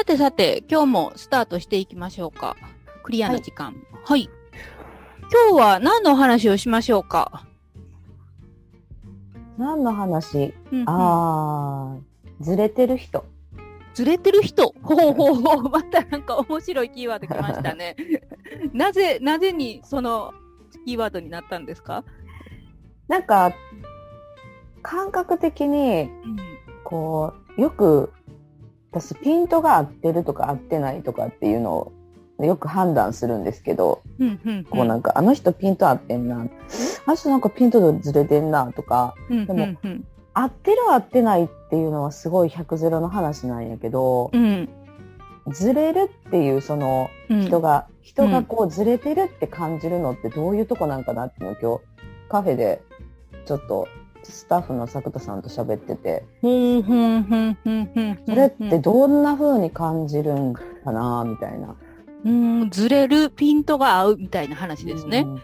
さてさて、今日もスタートしていきましょうか。クリアな時間。はい。今日は何のお話をしましょうか？何の話？うんうんあー、ずれてる人。ずれてる人？ほうほうほう。またなんか面白いキーワード来ましたね。なぜ、なぜにそのキーワードになったんですか？なんか、感覚的に、うん。こう、よく、私、ピントが合ってるとか合ってないとかっていうのをよく判断するんですけど、うん、うん。こうなんか、あの人ピント合ってんな。あの人なんかピントずれてんなとか、うん、でもうんうん。合ってる合ってないっていうのはすごい100ゼロの話なんやけど、うん。ずれるっていうそのうん。人が、人がこうずれてるって感じるのってどういうとこなんかなっていうのを今日カフェでちょっとスタッフの作田さんと喋ってて。それってどんな風に感じるんかなみたいな。うん、ずれるピントが合うみたいな話ですね。うん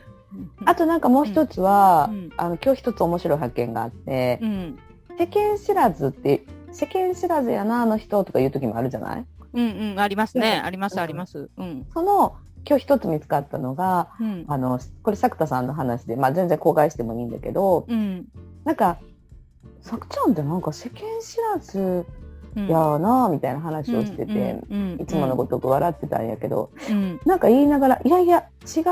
あとなんかもう一つは、うんあの今日一つ面白い発見があって、うん。世間知らずって世間知らずやなあの人とかいう時もあるじゃない？うんうん、ありますね。うんあります、うんあります。うん。その今日一つ見つかったのがうん。あのこれ作田さんの話で、まあ、全然公開してもいいんだけどうん。なんかさくちゃんってなんか世間知らずうんやーなーみたいな話をしてて、うん、いつものごとく笑ってたんやけど、うん。なんか言いながら「いやいや違う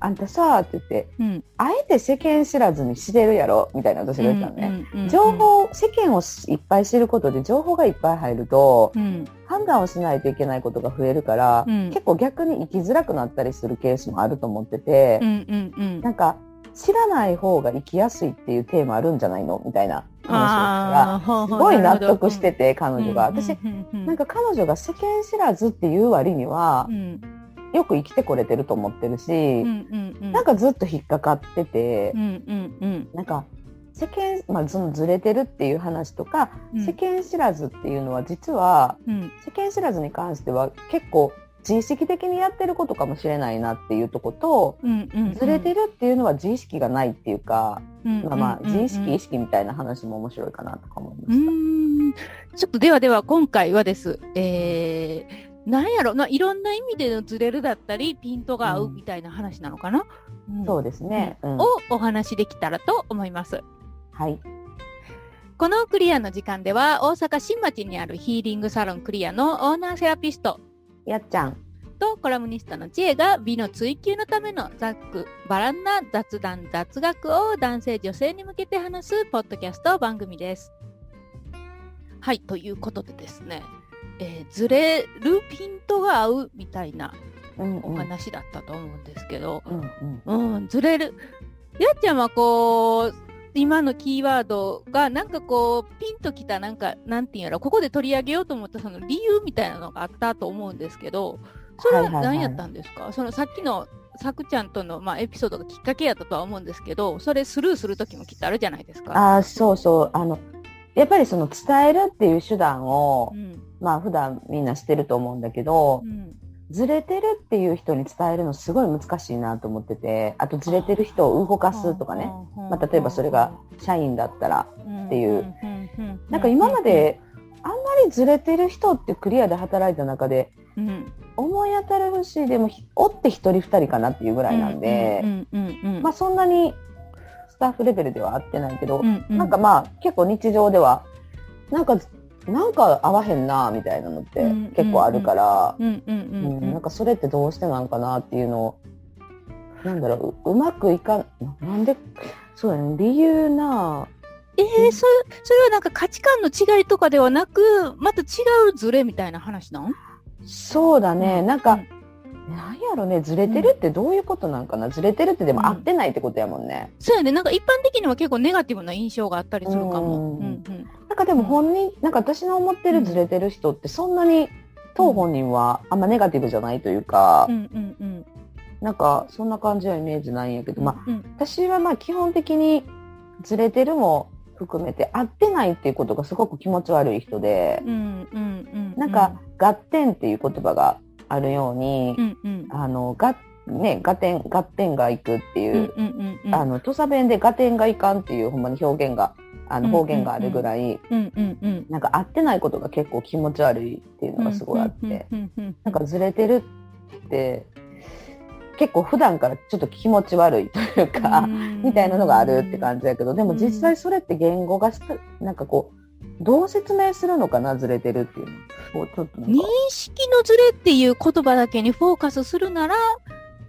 あんたさ」って言ってうん。「あえて世間知らずにしてるやろ」みたいな私が言ったのね。うん。情報世間をいっぱい知ることで情報がいっぱい入るとうん。判断をしないといけないことが増えるから、うん結構逆に生きづらくなったりするケースもあると思ってて。なんか知らない方が生きやすいっていうテーマあるんじゃないの？みたいな話をしたら。すごい納得してて彼女が。私うん、なんか彼女が世間知らずっていう割にはうん、よく生きてこれてると思ってるし、うん、うん、うん。なんかずっと引っかかっててう、ん、うん、うん。なんか世間、まあそのずれてるっていう話とか、うん。世間知らずっていうのは実はうん、世間知らずに関しては結構自意識的にやってることかもしれないなっていうとこと、うん、うん。ずれてるっていうのは自意識がないっていうか、うん、まあまあうん自意識意識みたいな話も面白いかなとか思いまうした。ちょっとではでは今回はです。えー、なんやろ？な、いろんな意味でのずれるだったり、ピントが合うみたいな話なのかな、うんそうですね。うんをお話できたらと思います。はい。このクリアの時間では、大阪新町にあるヒーリングサロンクリアのオーナーセラピストやっちゃん。とコラムニストの知恵が美の追求のためのざっくばらんな雑談雑学を男性女性に向けて話すポッドキャスト番組です。はい、ということでですね、えーずれるピントが合うみたいな。お話だったと思うんですけど、うんうん。うん、ずれる。やっちゃんはこう、今のキーワードがなんかこう、ピンときたなんか、なんていうんやろ、ここで取り上げようと思ったその理由みたいなのがあったと思うんですけど、それははいはいはい何やったんですか、そのさっきのさくちゃんとの、まあ、エピソードがきっかけやったとは思うんですけど、それスルーするときもきっとあるじゃないですか。ああ、そうそう。あの、やっぱりその伝えるっていう手段をう、ん。まあ普段みんなしてると思うんだけどう、ん。ずれてるっていう人に伝えるのすごい難しいなと思ってて、あとずれてる人を動かすとかね。まあ例えばそれが社員だったら、っていう。なんか今ま、であんまりずれてる人ってクリアで働いた中で、思い当たる節でもひおって一人二人かなっていうぐらいなんでまあそんなにスタッフレベルでは合ってないけど、なんかまあ結構日常ではなんかなんか合わへんなみたいなのってうん結構あるから、うんうんううん。うんんなんかそれってどうしてなんかなっていうのをなんだろうううまくいかんななんでそうだね理由なえー、そそれはなんか価値観の違いとかではなく、また違うズレみたいな話なん？そうだね、なんか、うんなんやろねずれてるってどういうことなんかな？ずれてるってでも合ってないってことやもんね、そうやね。なんか一般的には結構ネガティブな印象があったりするかも。うん。うんなんかでも本人、なんか私の思ってるずれてる人ってそんなに当本人はあんまネガティブじゃないというか、うんうんうん。なんかそんな感じのイメージないんやけど、まあうん。私はまあ基本的にずれてるも含めて合ってないっていうことがすごく気持ち悪い人で、うんうんうん。なんか合点っていう言葉があるように、うんうん。あのがね合点合点がいくっていう、うんうんうんうん。あの土佐弁で合点がいかんっていうほんまに表現があの方言があるぐらい、なんか合ってないことが結構気持ち悪いっていうのがすごいあって、なんかずれてるって結構普段からちょっと気持ち悪いというか、みたいなのがあるって感じだけど、でも実際それって言語がした、なんかこう、どう説明するのかな、ずれてるっていうの。ちょっと認識のずれっていう言葉だけにフォーカスするなら、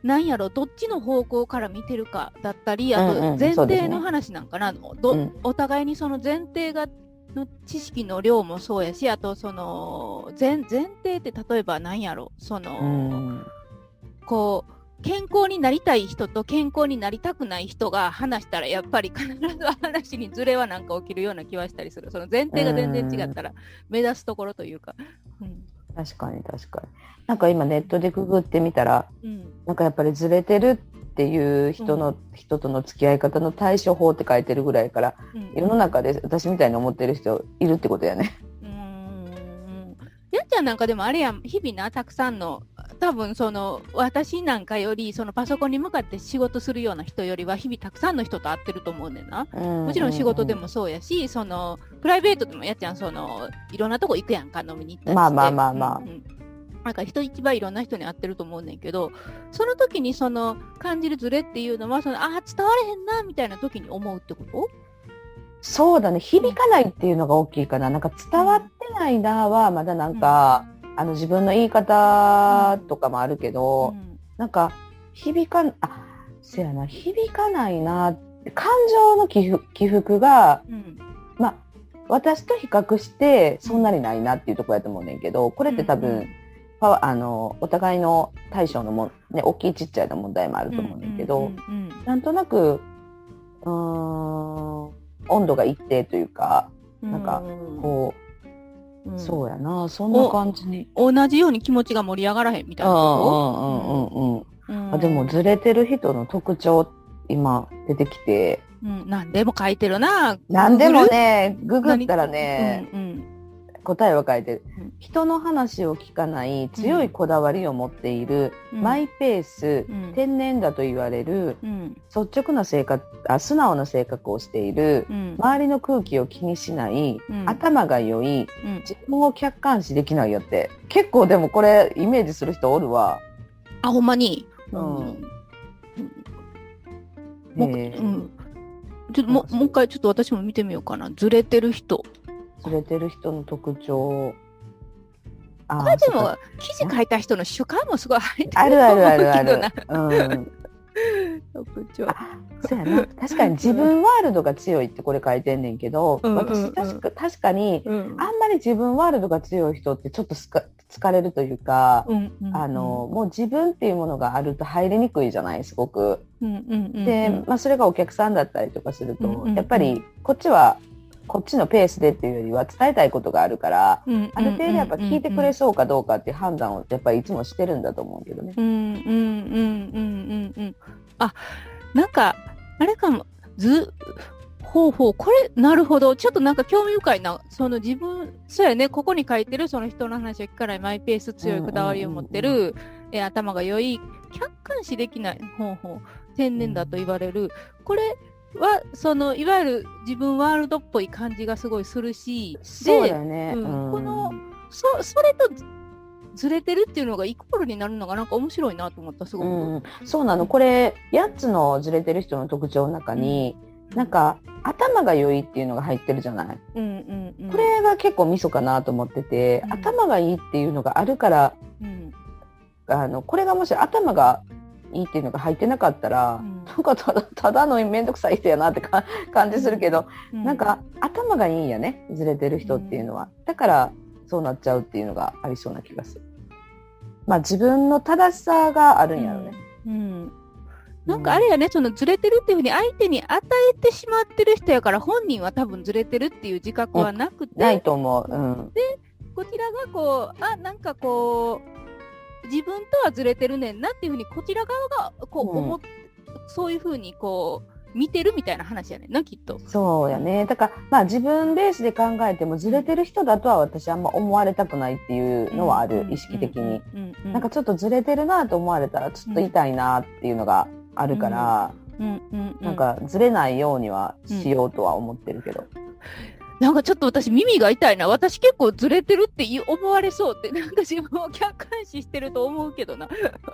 なんやろ、どっちの方向から見てるかだったり、あと前提の話なんかな、うんうん。ね、お互いにその前提が、の知識の量もそうやし、あとその前、前提って例えばなんやろ、その、うん、こう、健康になりたい人と健康になりたくない人が話したらやっぱり必ず話にずれはなんか起きるような気はしたりする。その前提が全然違ったら目指すところというか、うん、確かに確かに。なんか今ネットでググってみたら、うん、なんかやっぱりずれてるっていう人の、うん、人との付き合い方の対処法って書いてるぐらいから、うん、世の中で私みたいに思ってる人いるってことやね。うん。やっちゃんなんかでもあれや日々なたくさんの多分その私なんかよりそのパソコンに向かって仕事するような人よりは日々たくさんの人と会ってると思うねんな。もちろん仕事でもそうやし、そのプライベートでもやっちゃんそのいろんなとこ行くやんか飲みに行ったりして。まあまあまあまあ。うんうんなんか人一倍いろんな人に会ってると思うねんけど、その時にその感じるズレっていうのは、そのああ、伝われへんな、みたいな時に思うってこと？そうだね。響かないっていうのが大きいかな。なんか伝わってないなは、まだなんか、あの自分の言い方とかもあるけど、うん、なんか響かあせやな響かないな感情の起伏起伏が、うん、まあ私と比較してそんなにないなっていうところやと思うねんけどこれって多分、うん。あのお互いの対象のも、ね、大きいちっちゃいの問題もあると思うねんけど、なんとなくうん温度が一定というかなんかこうそうやな、そんな感じに。同じように気持ちが盛り上がらへんみたいなうんうん。あでもずれてる人の特徴、今出てきて。うん、何でも書いてるな。何でもね、ググったらね、うんうん、答えは書いてる。人の話を聞かない強いこだわりを持っている、うん、マイペース、うん、天然だと言われる、うん、率直な性格あ素直な性格をしている、周りの空気を気にしない、頭が良い、自分を客観視できないよって結構でもこれイメージする人おるわ。あほんまに？うん。もう、うん、ちょっとももう一回ちょっと私も見てみようかな。ずれてる人。ずれてる人の特徴。これでも、記事書いた人の主観もすごい入ってるあるあるあるある。うん。特徴。そうやな。確かに自分ワールドが強いってこれ書いてんねんけど、うんうんうん、私確か確かに、うん、あんまり自分ワールドが強い人ってちょっと疲れるというか、うんうんうん、あの、もう自分っていうものがあると入りにくいじゃない、すごく。うんうんうんうん、で、まあそれがお客さんだったりとかすると、うんうんうん、やっぱりこっちはこっちのペースでっていうよりは伝えたいことがあるから、うん、ある程度やっぱ聞いてくれそうかどうかっていう判断をやっぱりいつもしてるんだと思うけどね。うんうんうんうんうんうん。あ、なんか、あれかも、ず、ほうほう、これ、なるほど。ちょっとなんか興味深いな。その自分、そうやね、ここに書いてるその人の話を聞かないマイペース強いこだわりを持ってる、え頭が良い、客観視できない、ほうほう、天然だと言われる。これ、は、その、いわゆる自分ワールドっぽい感じがすごいするし、そうだね。うん、この、そ、それと、ずれてるっていうのがイコールになるのがなんか面白いなと思った、すごく。うん、そうなの。これ、8つのずれてる人の特徴の中に、うん、なんか、頭が良いっていうのが入ってるじゃない？うんうんうん、これが結構ミソかなと思ってて、うん、頭がいいっていうのがあるから、うん、あの、これがもし頭がいいっていうのが入ってなかったら、うん、なんかただただの面倒くさい人やなって感じするけど、うん、なんか頭がいいんやねずれてる人っていうのは、だからそうなっちゃうっていうのがありそうな気がする。まあ自分の正しさがあるんやろね、うん、うん。なんかあれやね、そのずれてるっていうふうに相手に与えてしまってる人やから本人は多分ずれてるっていう自覚はなくて。ないと思う。うん、で、こちらがこう、あ、なんかこう、自分とはずれてるねんなっていうふうにこちら側がこう思っ、うん、そういうふうにこう見てるみたいな話やねんなきっと。そうやね。だからまあ自分ベースで考えてもずれてる人だとは私あんま思われたくないっていうのはある、うん、意識的に、うん、なんかちょっとずれてるなと思われたらちょっと痛いなっていうのがあるから、うんうんうん、なんかずれないようにはしようとは思ってるけど。なんかちょっと私耳が痛いな。私結構ずれてるって思われそうって、なんか自分を客観視してると思うけどな。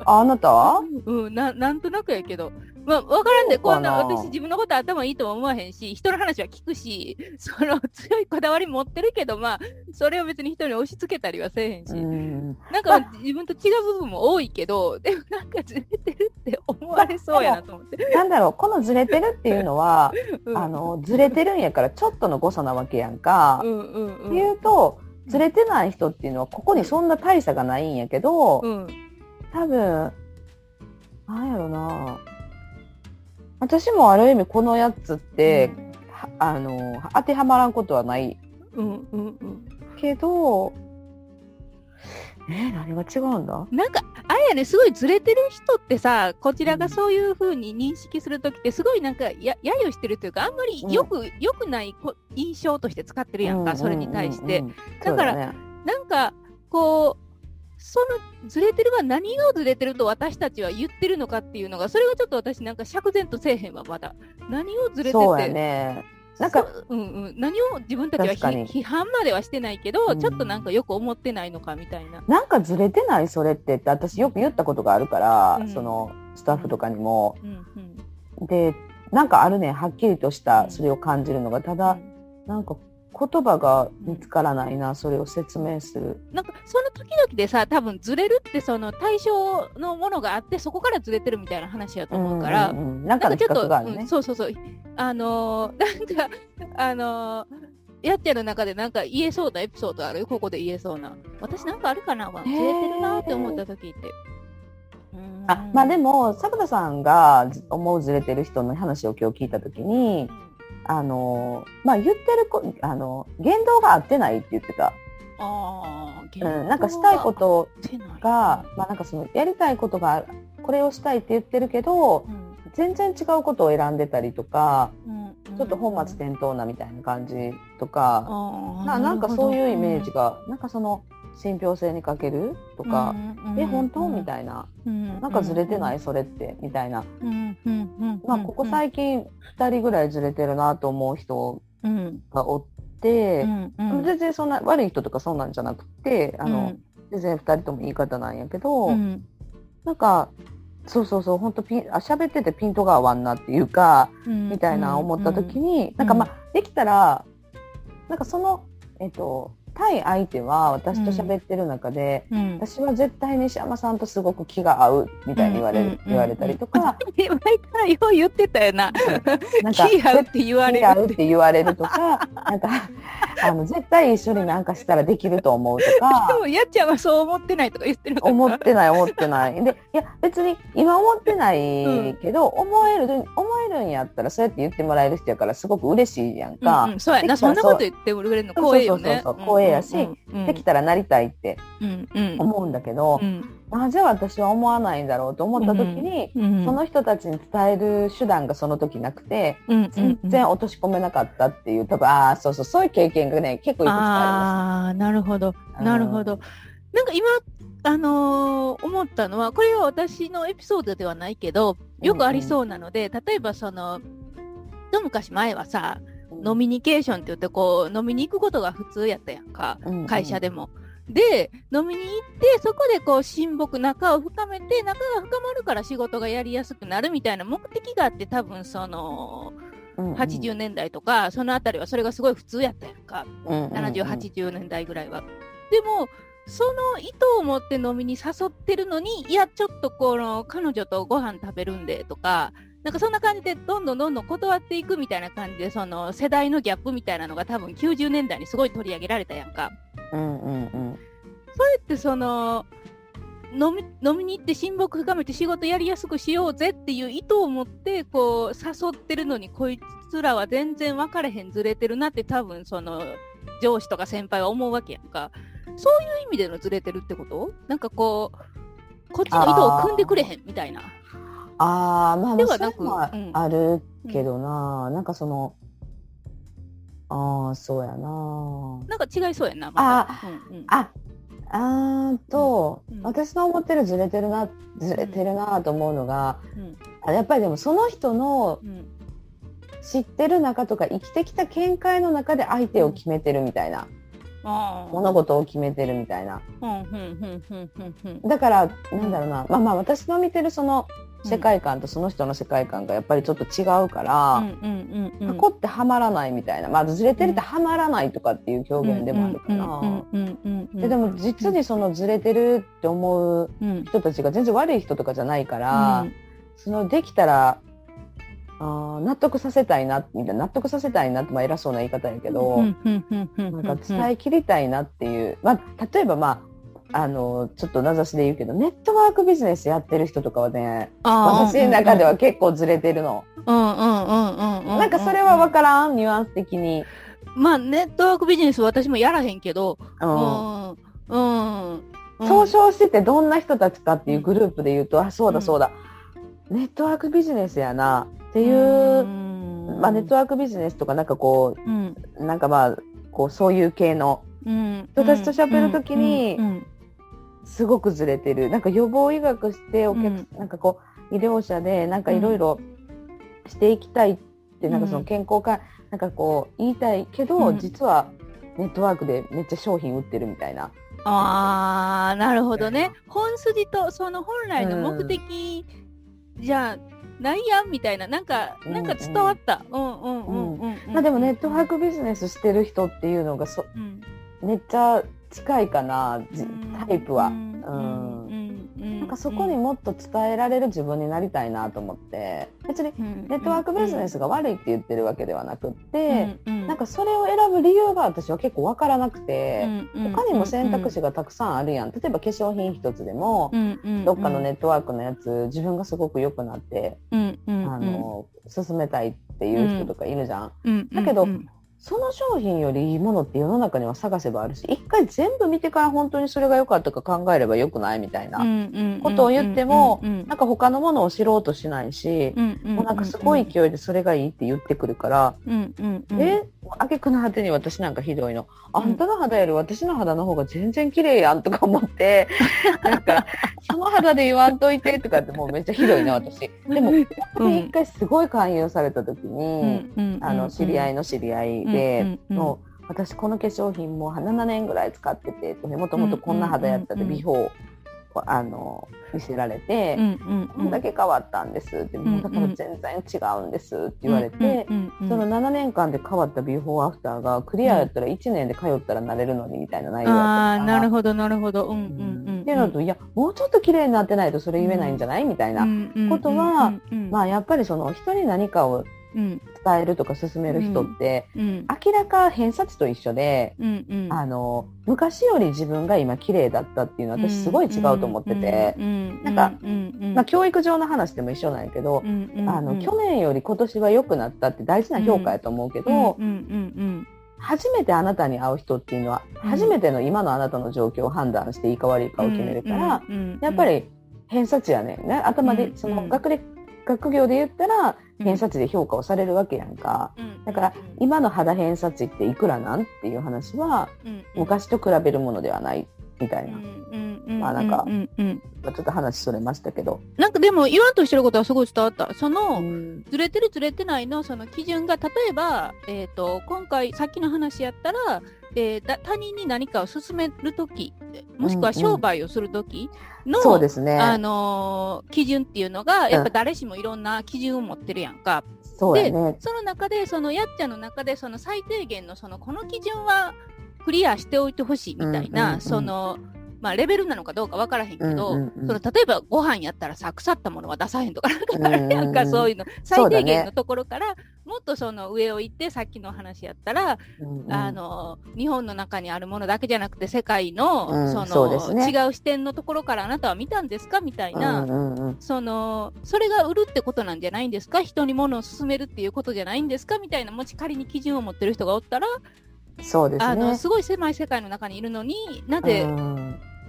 あ、あなた？はうん、な、なんとなくやけど。まあ、わからんで、こんな私自分のこと頭いいとは思わへんし、人の話は聞くし、その強いこだわり持ってるけど、まあ、それを別に人に押し付けたりはせえへんし。んなんか自分と違う部分も多いけど、でもなんかずれてるって思われそうやなと思って。なんだろう、このずれてるっていうのは、うん、あの、ずれてるんやからちょっとの誤差なわけやんか。うんうんうん、っていうと、ずれてない人っていうのは、ここにそんな大差がないんやけど、うん、多分、なんやろな私もある意味このやつって、うん、あの、当てはまらんことはない。うんうんうん。けど、えー、何が違うんだ？なんか、あれやね、すごいずれてる人ってさ、こちらがそういうふうに認識するときって、すごいなんかや、やよしてるというか、あんまりよく、うん、よくない印象として使ってるやんか、それに対して。だから、ね、なんか、こう、そのずれてるは何がずれてると私たちは言ってるのかっていうのが、それがちょっと私なんか釈然とせえへんわ、まだ。何をずれてて。そうやね。なんか、うんうん、何を自分たちは批判まではしてないけど、うん、ちょっとなんかよく思ってないのかみたいな。なんかずれてないそれってって私よく言ったことがあるから、うん、そのスタッフとかにも。うんうん、で、なんかあるね、はっきりとしたそれを感じるのが、ただ、なんか言葉が見つからないな、それを説明する。なんか、その時々でさ、多分ずれるって、その対象のものがあって、そこからずれてるみたいな話やと思うから、うんうんうん、なんかちょっと、ねうん、そうそうそう。あのー、なんか、あのー、やっちゃんの中でなんか言えそうなエピソードある？ここで言えそうな。私なんかあるかな？ずれてるなって思った時って。あまあでも、坂田さんが思うずれてる人の話を今日聞いた時に、うんあの、まあ、言ってるこ、あの、言動が合ってないって言ってた。あうん、なんかしたいことが、まあなんかその、やりたいことが、これをしたいって言ってるけど、うん、全然違うことを選んでたりとか、うん、ちょっと本末転倒なみたいな感じとか、ななんかそういうイメージが、なんかその、信憑性に欠ける？とか、うん、え、本当？みたいな、うん、なんかずれてない？それって、みたいな。まあ、ここ最近2人ぐらいずれてるなと思う人がおって、全然そんな悪い人とかそうなんじゃなくて、あの、全然2人とも言い方なんやけど、なんか、そうそうそう、本当ピン、あ、喋っててピントが合わんなっていうか、みたいな思った時に、なんかまあ、できたら、なんかその、えっと、対相手は私と喋ってる中で、うん、私は絶対西山さんとすごく気が合うみたいに言われる、言われたりとか。前からよう言ってたよな。なんか気合うって言われる。気合うって言われるとか、なんか、あの、絶対一緒になんかしたらできると思うとか。でも、やっちゃんはそう思ってないとか言ってる思ってない、思ってない。で、いや、別に今思ってないけど、うん、思える、思えるんやったらそうやって言ってもらえる人やからすごく嬉しいやんか。うんうん、そうやな、そんなこと言ってくれるの光栄よね。そうそうそう、光栄やし、できたらなりたいって思うんだけど、なぜ私は思わないんだろうと思った時に、その人たちに伝える手段がその時なくて、全然落とし込めなかったっていう、多分、ああ、そうそう、そういう経験がね、結構いくつかあります。ああ、なるほど。なるほど。なんか今、あのー、思ったのは、これは私のエピソードではないけど、よくありそうなので、例えばその、一昔前はさ、ノミニケーションって言って、こう、飲みに行くことが普通やったやんか、うんうん、会社でも。で、飲みに行って、そこでこう、親睦、仲を深めて、仲が深まるから仕事がやりやすくなるみたいな目的があって、多分その、うんうん、80年代とか、そのあたりはそれがすごい普通やったやんか。うんうんうん、70、80年代ぐらいは。でも、その意図を持って飲みに誘ってるのに、いや、ちょっとこの、彼女とご飯食べるんでとか、なんかそんな感じでどんどんどんどん断っていくみたいな感じで、その世代のギャップみたいなのが多分90年代にすごい取り上げられたやんか。うんうんうん。それってその、飲み飲みに行って親睦深めて仕事やりやすくしようぜっていう意図を持ってこう誘ってるのにこいつらは全然分かれへんずれてるなって多分その上司とか先輩は思うわけやんかそういう意味でのずれてるってこと？なんかこうこっちの意図を組んでくれへんみたいなああ、まあ、ではなく、あるけどな、うん、なんかその、ああ、そうやな。なんか違いそうやな。ま、あ、うんうん、あ、あと、うん、私の思ってるずれてるな、ずれてるなと思うのが、うん、あやっぱりでもその人の、知ってる中とか生きてきた見解の中で相手を決めてるみたいな。物事を決めてるみたいな。だから、なんだろうな、まあまあ私の見てるその世界観とその人の世界観がやっぱりちょっと違うから、箱ってはまらないみたいな。まあずれてるってはまらないとかっていう表現でもあるから。でも実にそのずれてるって思う人たちが全然悪い人とかじゃないから、そのできたらあ納得させたいな、みたいな、納得させたいなって、まあ偉そうな言い方やけど、なんか伝えきりたいなっていう、まあ、例えばまあ、あの、ちょっと名指しで言うけど、ネットワークビジネスやってる人とかはね、私の中では結構ずれてるの。なんかそれはわからん、ニュアンス的に。まあ、ネットワークビジネス私もやらへんけど、うん。うん。総称しててどんな人たちかっていうグループで言うと、あ、そうだそうだ。ネットワークビジネスやな。っていう、まあ、ネットワークビジネスとかなんかこう、うん、なんかまあこうそういう系の人たちと喋るときにすごくずれてる。なんか予防医学してお客、うん、なんかこう医療者でなんかいろいろしていきたいって、なんかその健康かなんかこう言いたいけど、実はネットワークでめっちゃ商品売ってるみたいな。ああ、なるほどね。本筋とその本来の目的じゃないやんみたいな、なんか、なんか伝わった。うんうんうんうん。まあでもネットワークビジネスしてる人っていうのがそ、うん、めっちゃ近いかな、タイプは。うん。なんかそこにもっと伝えられる自分になりたいなと思って、別にネットワークビジネスが悪いって言ってるわけではなくって、なんかそれを選ぶ理由が私は結構わからなくて、他にも選択肢がたくさんあるやん。例えば化粧品一つでも、どっかのネットワークのやつ、自分がすごく良くなって、あの、進めたいっていう人とかいるじゃん。だけど、その商品よりいいものって世の中には探せばあるし、一回全部見てから本当にそれが良かったか考えれば良くないみたいなことを言っても、なんか他のものを知ろうとしないし、もうなんかすごい勢いでそれがいいって言ってくるから、え、あげくの果てに私なんかひどいの。あんたの肌より私の肌の方が全然綺麗やんとか思って、なんか、その肌で言わんといてとかってもうめっちゃひどいな、私。でも、一回すごい勧誘された時に、あの、知り合いの知り合いで、もう、私この化粧品も7年ぐらい使ってて、もともとこんな肌やったで、ビフォー、あの見せられて、こんだけ変わったんです。って、だから全然違うんですって言われて、その7年間で変わったビフォーアフターがクリニックやったら1年で通ったらなれるのにみたいな内容だったあなるほどなるほど。うんうん。うん、っていうのといやもうちょっと綺麗になってないとそれ言えないんじゃない？みたいなことは、まあやっぱりその人に何かを伝えるとか進める人って、うん、明らか偏差値と一緒で、あの昔より自分が今綺麗だったっていうのは私すごい違うと思ってて、なんか、まあ、教育上の話でも一緒なんやけど、あの去年より今年は良くなったって大事な評価やと思うけど、初めてあなたに会う人っていうのは、初めての今のあなたの状況を判断していいか悪いかを決めるから、やっぱり偏差値やねね。頭でその学歴学業で言ったら偏差値で評価をされるわけやんか、うん、だから今の肌偏差値っていくらなんっていう話は、昔と比べるものではないみたいな、まあなんか、ちょっと話それましたけどなん。かでも言わんとしてることはすごい伝わった。その、ずれてるずれてないのその基準が例えば、えっ、ー、と今回さっきの話やったらえー、他人に何かを進めるとき、もしくは商売をするときの、うんうん、そうですね。あのー、基準っていうのが、やっぱ誰しもいろんな基準を持ってるやんか。そうね、で、その中で、そのやっちゃんの中で、その最低限の、その、この基準はクリアしておいてほしいみたいな、うんうんうん、その、まあ、レベルなのかどうかわからへんけど、うんうんうん、その例えばご飯やったらさ、腐ったものは出さへんとか、なんかそういうの。最低限のところから、もっとその上を行って、さっきの話やったら、うんうん、あの、日本の中にあるものだけじゃなくて、世界の、うん、そのそ、ね、違う視点のところからあなたは見たんですか？みたいな、うんうんうん、その、それが売るってことなんじゃないんですか？人に物を勧めるっていうことじゃないんですか？みたいな、もし仮に基準を持ってる人がおったら、そうですね。あの、すごい狭い世界の中にいるのになぜ、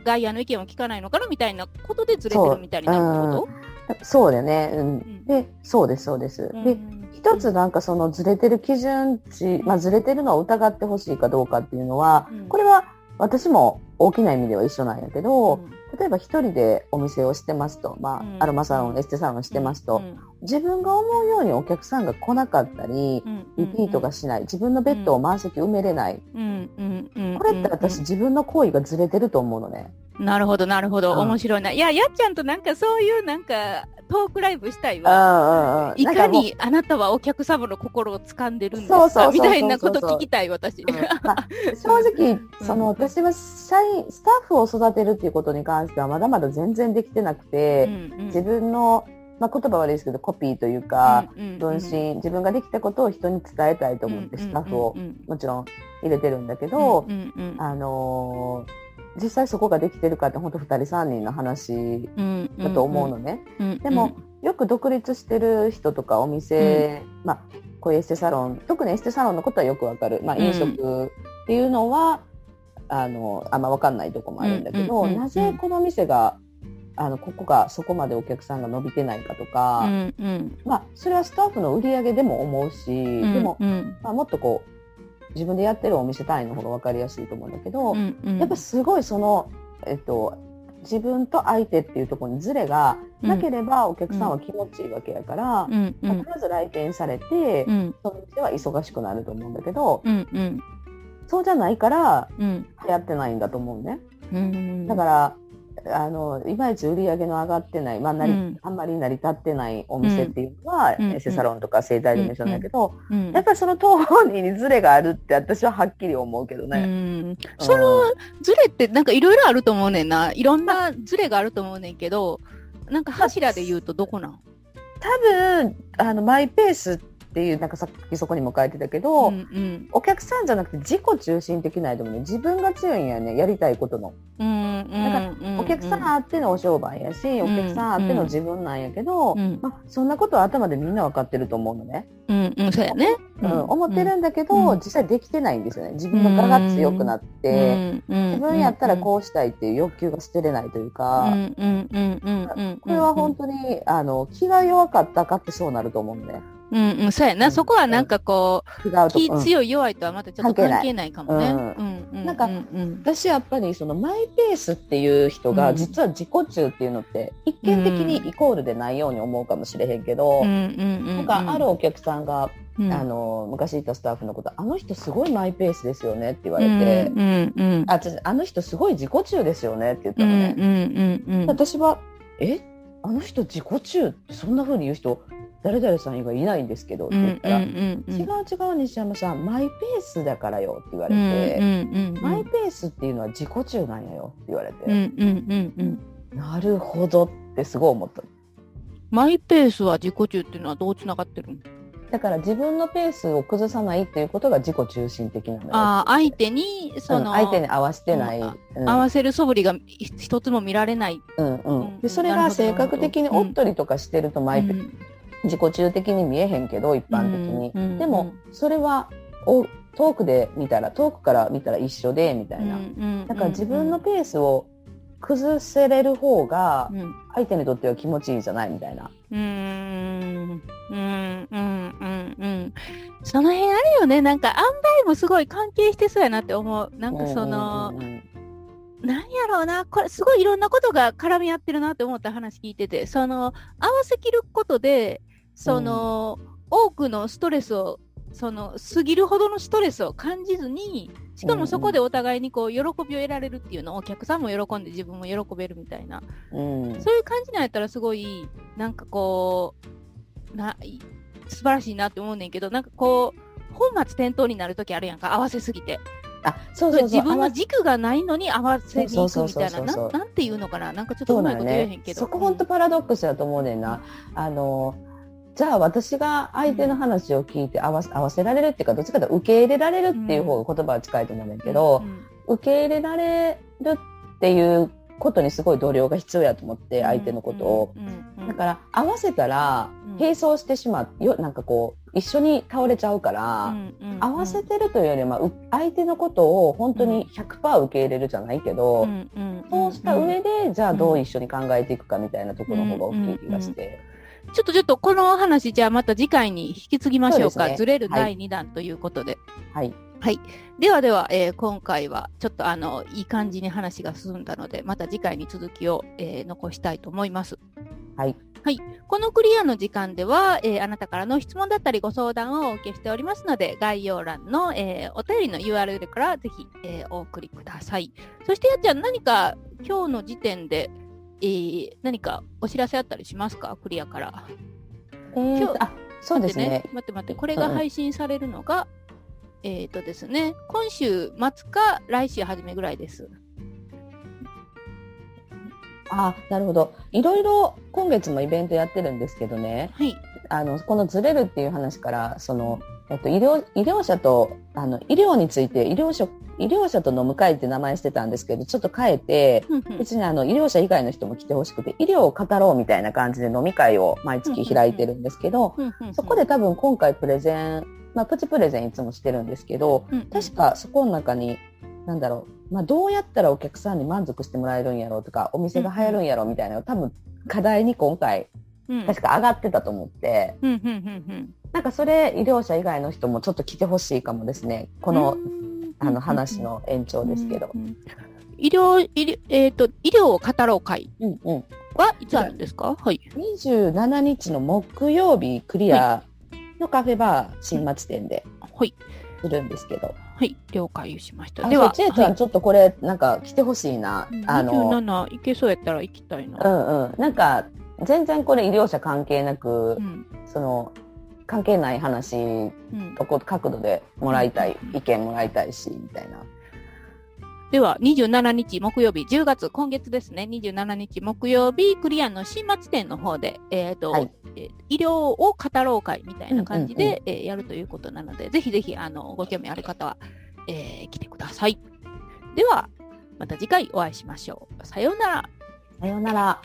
外野の意見を聞かないのかなみたいなことでずれてるみたいなこと？そう。だよね。うん。で、そうです、そうです。で、一つなんかそのずれてる基準値、まあずれてるのを疑ってほしいかどうかっていうのは、これは私も大きな意味では一緒なんやけど、例えば一人でお店をしてますと、まあ、アロマサロン、エステサロンしてますと、自分が思うようにお客さんが来なかったり、リピートがしない、自分のベッドを満席埋めれない。これって私自分の行為がずれてると思うのね。なるほど、なるほど。面白いな。いや、やっちゃんとなんかそういうなんか、トークライブしたいわ。いかにあなたはお客様の心を掴んでるんですか？みたいなこと聞きたい、私。正直、その、私は社員、スタッフを育てるっていうことに関してはまだまだ全然できてなくて、自分の、まあ、言葉悪いですけど、コピーというか、分身、自分ができたことを人に伝えたいと思って、スタッフをもちろん入れてるんだけど、あのー実際そこができてるかって本当2人3人の話だと思うのね。でもよく独立してる人とかお店、うん、まあこういうエステサロン特にエステサロンのことはよくわかる、まあ、飲食っていうのは、うん、あのあんま分かんないとこもあるんだけど、なぜこの店があのここがそこまでお客さんが伸びてないかとか、うんうん、まあそれはスタッフの売り上げでも思うし、うんうん、でも、まあ、もっとこう自分でやってるお店単位の方が分かりやすいと思うんだけど、うんうん、やっぱすごいその、えっと、自分と相手っていうところにズレがなければお客さんは気持ちいいわけやから、うんうん、必ず来店されて、うん、その店は忙しくなると思うんだけど、うんうん、そうじゃないから流行ってないんだと思うね。うん、だからあのいまいち売り上げの上がってない、まあなり、うん、あんまり成り立ってないお店っていうのは、うん、エステサロンとか整体でも一緒なんだけど、うん、やっぱりその当人にズレがあるって私ははっきり思うけどね。そのズレってなんかいろいろあると思うねんな。いろんなズレがあると思うねんけど、なんか柱で言うとどこなん？多分、あの、マイペースっていうなんかさっきそこにも書いてたけど、うんうん、お客さんじゃなくて自己中心的なでもね自分が強いんやねやりたいことの。うんうん、だからお客さんあってのお商売やし、お客さんあっての自分なんやけど、まあ、そんなことは頭でみんな分かってると思うのね。うんうん、そうやね。うん、思ってるんだけど、実際できてないんですよね。自分の我が強くなって、自分やったらこうしたいっていう欲求が捨てれないというか、これは本当にあの気が弱かったかってそうなると思うんで、ね。うんうん、そうやな。そこはなんかこう、う気強い弱いとはまたちょっと関係ないかもね。なんか、私やっぱりそのマイペースっていう人が、実は自己中っていうのって、一見的にイコールでないように思うかもしれへんけど、なんかあるお客さんが、あの昔いたスタッフのことあの人すごいマイペースですよねって言われて、ああの人すごい自己中ですよねって言ったのね。私はえ？あの人自己中ってそんな風に言う人誰々さん以外いないんですけどって言ったら、違う違う西山さんマイペースだからよって言われて、マイペースっていうのは自己中なんやよって言われて、なるほどってすごい思った。マイペースは自己中っていうのはどうつながってるの？だから自分のペースを崩さないっていうことが自己中心的なのよ。ああ、相手に、その、うん、相手に合わせてない、うん、合わせる素振りが一つも見られない。うんうん。で、それが性格的におっとりとかしてるとマイペース、自己中的に見えへんけど、一般的に。でも、それは、お遠くで見たら、遠くから見たら一緒で、みたいな。だから自分のペースを崩せれる方が、相手にとっては気持ちいいじゃないみたいな。うん、うん、うん、うん、うん。その辺あるよね。なんか、塩梅もすごい関係してそうやなって思う。なんかその、なんやろうな、これすごいいろんなことが絡み合ってるなって思った話聞いてて、その、合わせきることで、その、うん、多くのストレスを、その、過ぎるほどのストレスを感じずに、しかもそこでお互いにこう、喜びを得られるっていうのを、お客さんも喜んで自分も喜べるみたいな。うん、そういう感じなんやったらすごい、なんかこう、な、素晴らしいなって思うねんけど、なんかこう、本末転倒になるときあるやんか、合わせすぎて。あ、そうそう自分の軸がないのに合わせに行くみたいな、ななんていうのかな、なんかちょっとうまいこと言えへんけど。そ,、こ本当パラドックスだと思うねんな。あの、じゃあ私が相手の話を聞いて合わせ合わせられるっていうか、どっちかというと受け入れられるっていう方が言葉は近いと思うんだけど、受け入れられるっていうことにすごい度量が必要やと思って、相手のことを。だから合わせたら、並走してしまう、よなんかこう、一緒に倒れちゃうから、合わせてるというよりは、相手のことを本当に100%受け入れるじゃないけど、そうした上で、じゃあどう一緒に考えていくかみたいなところの方が大きい気がして。ちょっとちょっとこの話、じゃあまた次回に引き継ぎましょうか。うね、ずれる第2弾ということで。はい。はい。ではでは、えー、今回はちょっとあの、いい感じに話が進んだので、また次回に続きを、えー、残したいと思います。はい。はい。このクリアの時間では、えー、あなたからの質問だったりご相談をお受けしておりますので、概要欄の、えー、お便りの URL からぜひ、えー、お送りください。そして、やっちゃん何か今日の時点で、えー、何かお知らせあったりしますか？クリアから。えー、今日、あ、そうですね。待って待って、これが配信されるのが、うん、えっ、とですね、今週末か来週初めぐらいです。あなるほど。いろいろ今月もイベントやってるんですけどね。はい。あの、このずれるっていう話から、その、えっと、医療、医療者と、あの、医療について、医療者、医療者と飲む会って名前してたんですけど、ちょっと変えて、別にあの、医療者以外の人も来てほしくて、医療を語ろうみたいな感じで飲み会を毎月開いてるんですけど、そこで多分今回プレゼン、まあ、プチプレゼンいつもしてるんですけど、確かそこの中に、なんだろう、まあ、どうやったらお客さんに満足してもらえるんやろうとか、お店が流行るんやろうみたいなの多分課題に今回、確か上がってたと思って、なんかそれ医療者以外の人もちょっと来てほしいかもですね。この、あの話の延長ですけど。医療、医療、えっ、ー、と、医療を語ろう会はいつあるんですか、はい。27日の木曜日クリアのカフェバー新町店で。はい。するんですけど。はい、了解しました。では、ちえちゃん、ちょっとこれ、なんか来てほしいな。あの、27いけそうやったら行きたいな。うんうん。なんか、全然これ医療者関係なく、うん、その、関係ない話とこ、角度でもらいたい、意見もらいたいし、みたいな。では、27日木曜日、10月、今月ですね、27日木曜日、クリアの新松店の方で、えっ、ー、と、はい、医療を語ろう会みたいな感じで、うんうんうん、えー、やるということなので、ぜひぜひ、あの、ご興味ある方は、えー、来てください。では、また次回お会いしましょう。さようなら。さようなら。